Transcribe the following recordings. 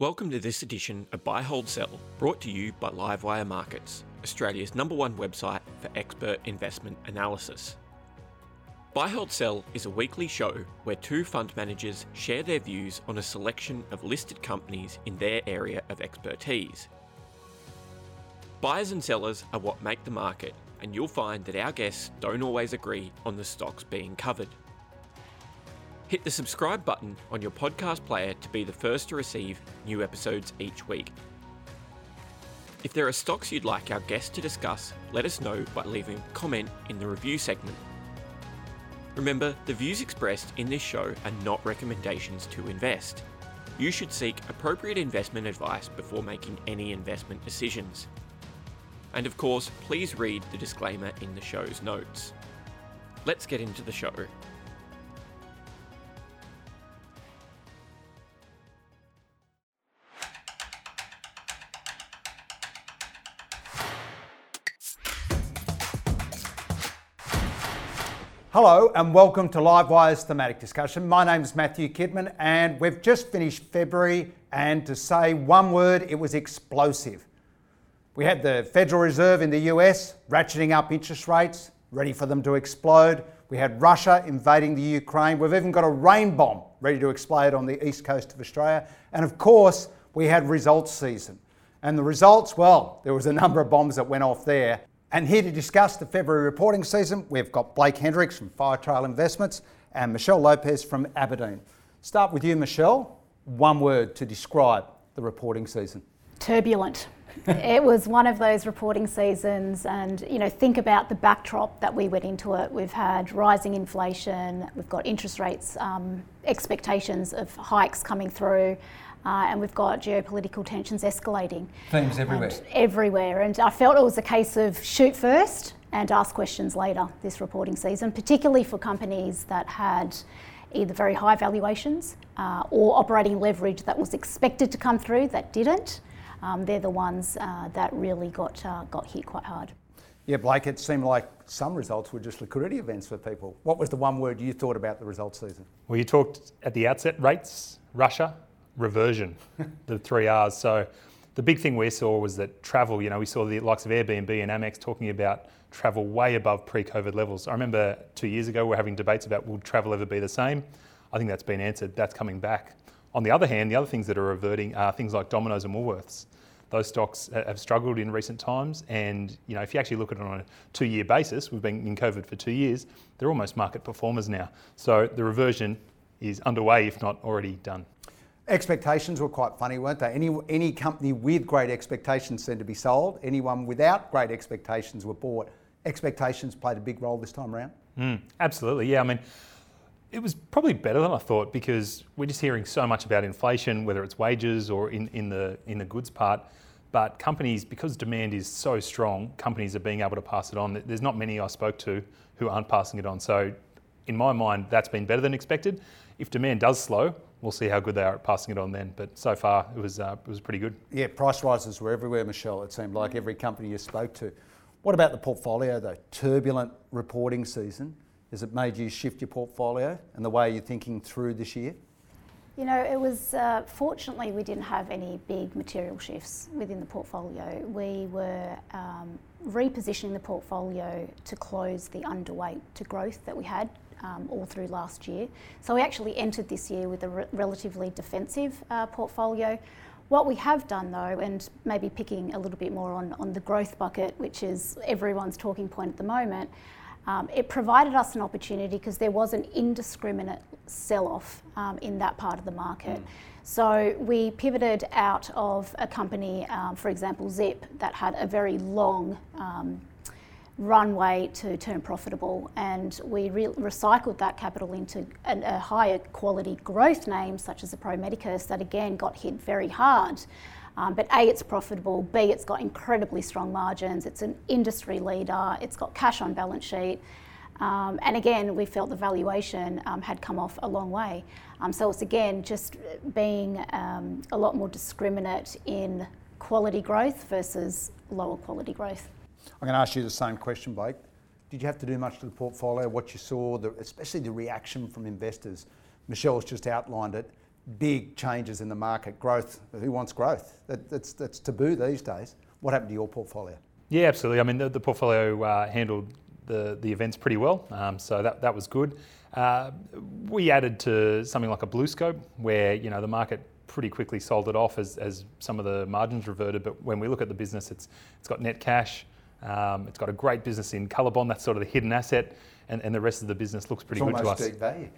Welcome to this edition of Buy Hold Sell, brought to you by Livewire Markets, Australia's number one website for expert investment analysis. Buy Hold Sell is a weekly show where two fund managers share their views on a selection of listed companies in their area of expertise. Buyers and sellers are what make the market, and you'll find that our guests don't always agree on the stocks being covered. Hit the subscribe button on your podcast player to be the first to receive new episodes each week. If there are stocks you'd like our guests to discuss, let us know by leaving a comment in the review segment. Remember, the views expressed in this show are not recommendations to invest. You should seek appropriate investment advice before making any investment decisions. And of course, please read the disclaimer in the show's notes. Let's get into the show. Hello and welcome to Livewire's thematic discussion. My name is Matthew Kidman and we've just finished February and to say one word, it was explosive. We had the Federal Reserve in the US ratcheting up interest rates, ready for them to explode. We had Russia invading the Ukraine. We've even got a rain bomb ready to explode on the east coast of Australia. And of course, we had results season. And the results, well, there was a number of bombs that went off there. And here to discuss the February reporting season, we've got Blake Henricks from Firetrail Investments and Michelle Lopez from Aberdeen. Start with you, Michelle. One word to describe the reporting season. Turbulent. it was one of those reporting seasons, and you know, think about the backdrop that we went into it. We've had rising inflation, we've got interest rates um, expectations of hikes coming through. Uh, and we've got geopolitical tensions escalating. Themes everywhere. And everywhere. And I felt it was a case of shoot first and ask questions later this reporting season, particularly for companies that had either very high valuations uh, or operating leverage that was expected to come through that didn't. Um, they're the ones uh, that really got, uh, got hit quite hard. Yeah, Blake, it seemed like some results were just liquidity events for people. What was the one word you thought about the results season? Well, you talked at the outset rates, Russia, reversion, the three R's. So the big thing we saw was that travel, you know, we saw the likes of Airbnb and Amex talking about travel way above pre-COVID levels. I remember two years ago we are having debates about will travel ever be the same. I think that's been answered. That's coming back. On the other hand, the other things that are reverting are things like Domino's and Woolworths. Those stocks have struggled in recent times, and you know if you actually look at it on a two-year basis, we've been in COVID for two years. They're almost market performers now. So the reversion is underway, if not already done. Expectations were quite funny, weren't they? Any, any company with great expectations seemed to be sold. Anyone without great expectations were bought. Expectations played a big role this time around. Mm, absolutely, yeah. I mean, it was probably better than I thought because we're just hearing so much about inflation, whether it's wages or in, in the in the goods part. But companies, because demand is so strong, companies are being able to pass it on. There's not many I spoke to who aren't passing it on. So, in my mind, that's been better than expected. If demand does slow, we'll see how good they are at passing it on then. But so far, it was uh, it was pretty good. Yeah, price rises were everywhere, Michelle. It seemed like every company you spoke to. What about the portfolio though? Turbulent reporting season. Has it made you shift your portfolio and the way you're thinking through this year? You know, it was uh, fortunately we didn't have any big material shifts within the portfolio. We were um, repositioning the portfolio to close the underweight to growth that we had um, all through last year. So we actually entered this year with a re- relatively defensive uh, portfolio. What we have done though, and maybe picking a little bit more on, on the growth bucket, which is everyone's talking point at the moment, um, it provided us an opportunity because there was an indiscriminate sell off um, in that part of the market. Mm. So we pivoted out of a company, um, for example, Zip, that had a very long um, runway to turn profitable, and we re- recycled that capital into a, a, higher quality growth name, such as the Pro Medicus, that again got hit very hard. Um, but A, it's profitable, B, it's got incredibly strong margins, it's an industry leader, it's got cash on balance sheet. Um, and again, we felt the valuation um, had come off a long way. Um, so it's again just being um, a lot more discriminate in quality growth versus lower quality growth. I'm going to ask you the same question, Blake. Did you have to do much to the portfolio? What you saw, the, especially the reaction from investors? Michelle's just outlined it. Big changes in the market. Growth, who wants growth? That, that's, that's taboo these days. What happened to your portfolio? Yeah, absolutely. I mean, the, the portfolio uh, handled the, the events pretty well, um, so that, that was good. Uh, we added to something like a BlueScope where you know the market pretty quickly sold it off as, as some of the margins reverted. But when we look at the business, it's it's got net cash, um, it's got a great business in Colorbond, that's sort of the hidden asset, and, and the rest of the business looks pretty it's good to us. Deep value.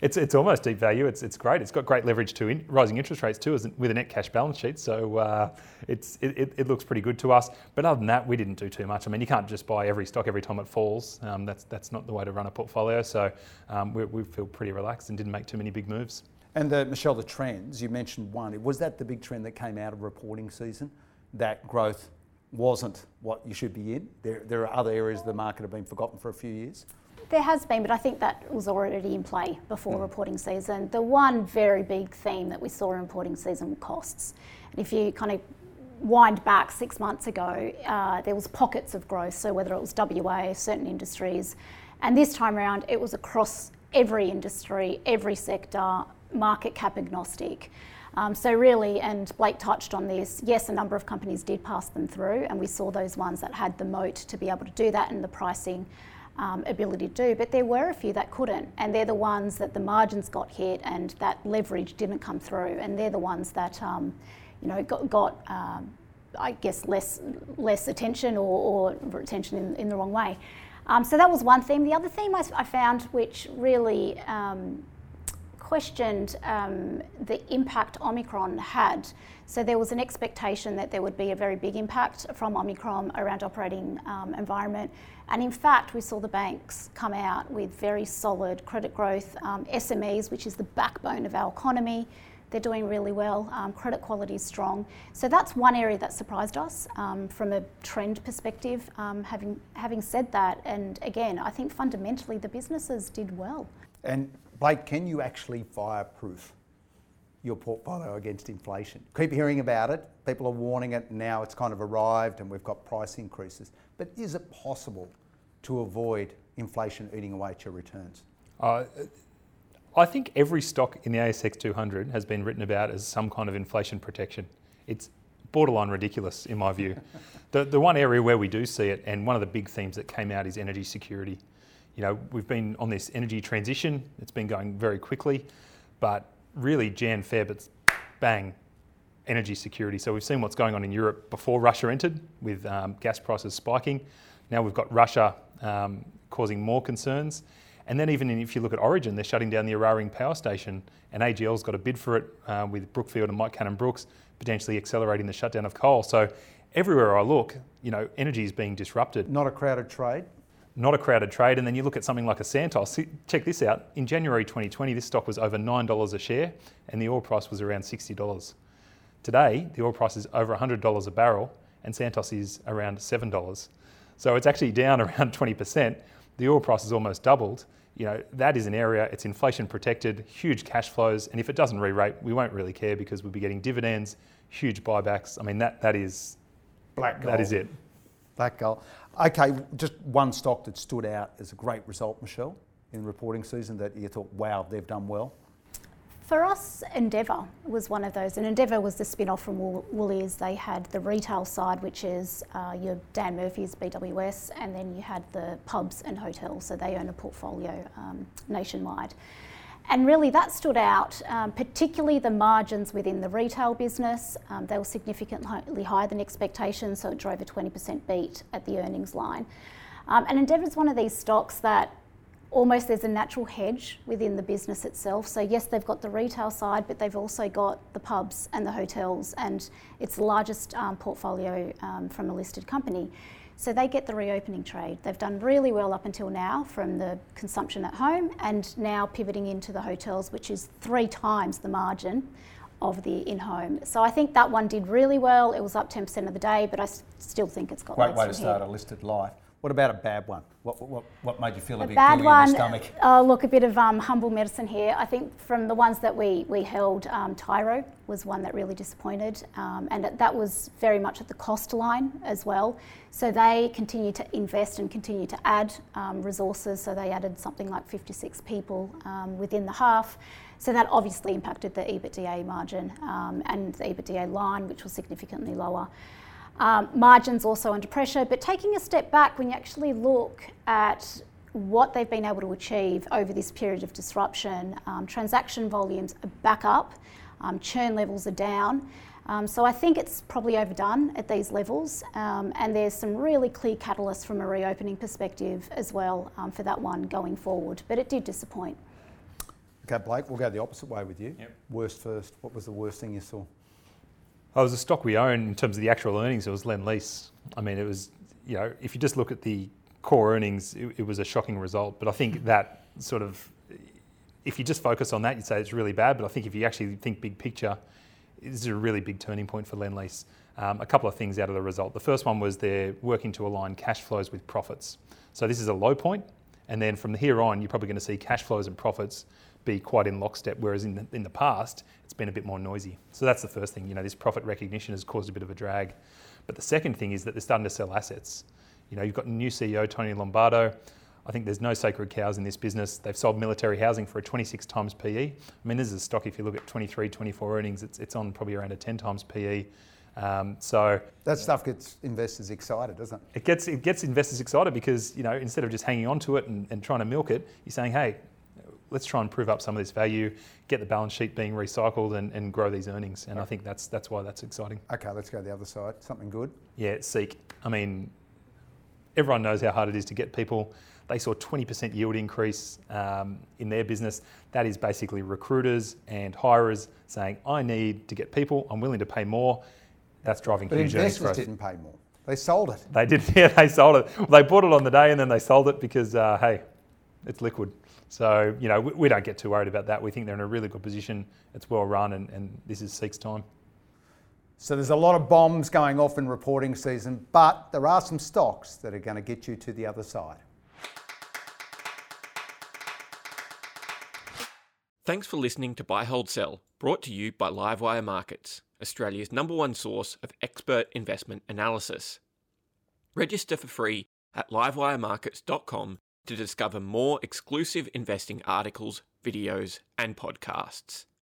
It's, it's almost deep value. It's, it's great. It's got great leverage to in, rising interest rates too, with a net cash balance sheet. So uh, it's, it, it, looks pretty good to us. But other than that, we didn't do too much. I mean, you can't just buy every stock every time it falls. Um, that's, that's not the way to run a portfolio. So um, we, we feel pretty relaxed and didn't make too many big moves. And the, Michelle, the trends, you mentioned one. Was that the big trend that came out of reporting season? That growth wasn't what you should be in? There, there are other areas of the market have been forgotten for a few years? There has been, but I think that was already in play before mm. reporting season. The one very big theme that we saw in reporting season were costs. And if you kind of wind back six months ago, uh, there was pockets of growth. So whether it was WA, certain industries, and this time around it was across every industry, every sector, market cap agnostic. Um, so really, and Blake touched on this, yes, a number of companies did pass them through, and we saw those ones that had the moat to be able to do that and the pricing um, ability to do, but there were a few that couldn't, and they're the ones that the margins got hit and that leverage didn't come through, and they're the ones that um, you know got, got um, I guess less less attention or, or attention in, in, the wrong way. Um, so that was one theme. The other theme I, I found, which really um, questioned um, the impact Omicron had. So there was an expectation that there would be a very big impact from Omicron around operating um, environment. And in fact, we saw the banks come out with very solid credit growth. Um, SMEs, which is the backbone of our economy, they're doing really well. Um, credit quality is strong. So that's one area that surprised us um, from a trend perspective. Um, having having said that, and again, I think fundamentally the businesses did well. And Blake, can you actually fireproof your portfolio against inflation? Keep hearing about it. People are warning it. Now it's kind of arrived, and we've got price increases. But is it possible to avoid inflation eating away at your returns? Uh, I think every stock in the ASX 200 has been written about as some kind of inflation protection. It's borderline ridiculous in my view. the, the one area where we do see it, and one of the big themes that came out is energy security. You know, we've been on this energy transition, it's been going very quickly, but really Jan Feb, it's bang, energy security. So we've seen what's going on in Europe before Russia entered with um, gas prices spiking. Now we've got Russia um, causing more concerns. And then even if you look at Origin, they're shutting down the Eraring power station and AGL's got a bid for it uh, with Brookfield and Mike Cannon Brooks potentially accelerating the shutdown of coal. So everywhere I look, you know, energy is being disrupted. Not a crowded trade? Not a crowded trade. And then you look at something like a Santos. Check this out. In January 2020, this stock was over $9 a share and the oil price was around $60. Today, the oil price is over $100 a barrel and Santos is around $7. So it's actually down around 20%. The oil price has almost doubled. You know, that is an area, it's inflation protected, huge cash flows, and if it doesn't re-rate, we won't really care because we'll be getting dividends, huge buybacks. I mean, that, that is black gold. That is it. Black gold. Okay, just one stock that stood out as a great result, Michelle, in reporting season that you thought, wow, they've done well. For us, Endeavour was one of those, and Endeavour was the spin off from Woolies. They had the retail side, which is uh, your Dan Murphy's BWS, and then you had the pubs and hotels, so they own a portfolio um, nationwide. And really, that stood out, um, particularly the margins within the retail business. Um, they were significantly higher than expectations, so it drove a 20% beat at the earnings line. Um, and Endeavour is one of these stocks that almost there's a natural hedge within the business itself. So yes, they've got the retail side, but they've also got the pubs and the hotels, and it's the largest um, portfolio um, from a listed company. So they get the reopening trade. They've done really well up until now from the consumption at home, and now pivoting into the hotels, which is three times the margin of the in-home. So I think that one did really well. It was up 10% of the day, but I still think it's got great way to start a listed life. What about a bad one? What, what, what made you feel a, A bit bad one. in the stomach? Oh, look, a bit of um, humble medicine here. I think from the ones that we we held, um, Tyro was one that really disappointed, um, and that was very much at the cost line as well. So they continue to invest and continue to add um, resources. So they added something like 56 people um, within the half. So that obviously impacted the EBITDA margin um, and the EBITDA line, which was significantly lower. Um, margins also under pressure, but taking a step back, when you actually look at what they've been able to achieve over this period of disruption, um, transaction volumes are back up, um, churn levels are down. Um, so I think it's probably overdone at these levels, um, and there's some really clear catalysts from a reopening perspective as well um, for that one going forward. But it did disappoint. Okay, Blake, we'll go the opposite way with you. Worst first. What was the worst thing you saw? Oh, it was a stock we own in terms of the actual earnings. It was Lend Lease. I mean, it was, you know, if you just look at the core earnings, it, it, was a shocking result. But I think that sort of, if you just focus on that, you'd say it's really bad. But I think if you actually think big picture, this is a really big turning point for Lend Lease. Um, a couple of things out of the result. The first one was they're working to align cash flows with profits. So this is a low point, and then from here on, you're probably going to see cash flows and profits be quite in lockstep, whereas in the, in the past, it's been a bit more noisy. So that's the first thing. You know, this profit recognition has caused a bit of a drag. But the second thing is that they're starting to sell assets. You know, you've got new CEO, Tony Lombardo. I think there's no sacred cows in this business. They've sold military housing for a 26 times PE. I mean, this is a stock, if you look at 23, 24 earnings, it's, it's on probably around a 10 times PE. Um, so that stuff gets investors excited, doesn't it? It gets it gets investors excited because you know instead of just hanging on to it and, and trying to milk it, you're saying, hey, let's try and prove up some of this value, get the balance sheet being recycled, and, and grow these earnings. And I think that's that's why that's exciting. Okay, let's go the other side. Something good. Yeah, Seek. I mean, everyone knows how hard it is to get people. They saw 20% yield increase um, in their business. That is basically recruiters and hirers saying, "I need to get people. I'm willing to pay more." That's driving but huge earnings investors growth. didn't pay more. They sold it. They did. Yeah, they sold it. They bought it on the day and then they sold it because uh, hey, it's liquid. So, you know, we, we, don't get too worried about that. We think they're in a really good position. It's well run, and, and this is Seek's time. So there's a lot of bombs going off in reporting season, but there are some stocks that are going to get you to the other side. Thanks for listening to Buy Hold Sell, brought to you by Livewire Markets, Australia's number one source of expert investment analysis. Register for free at livewiremarkets.com to discover more exclusive investing articles, videos, and podcasts.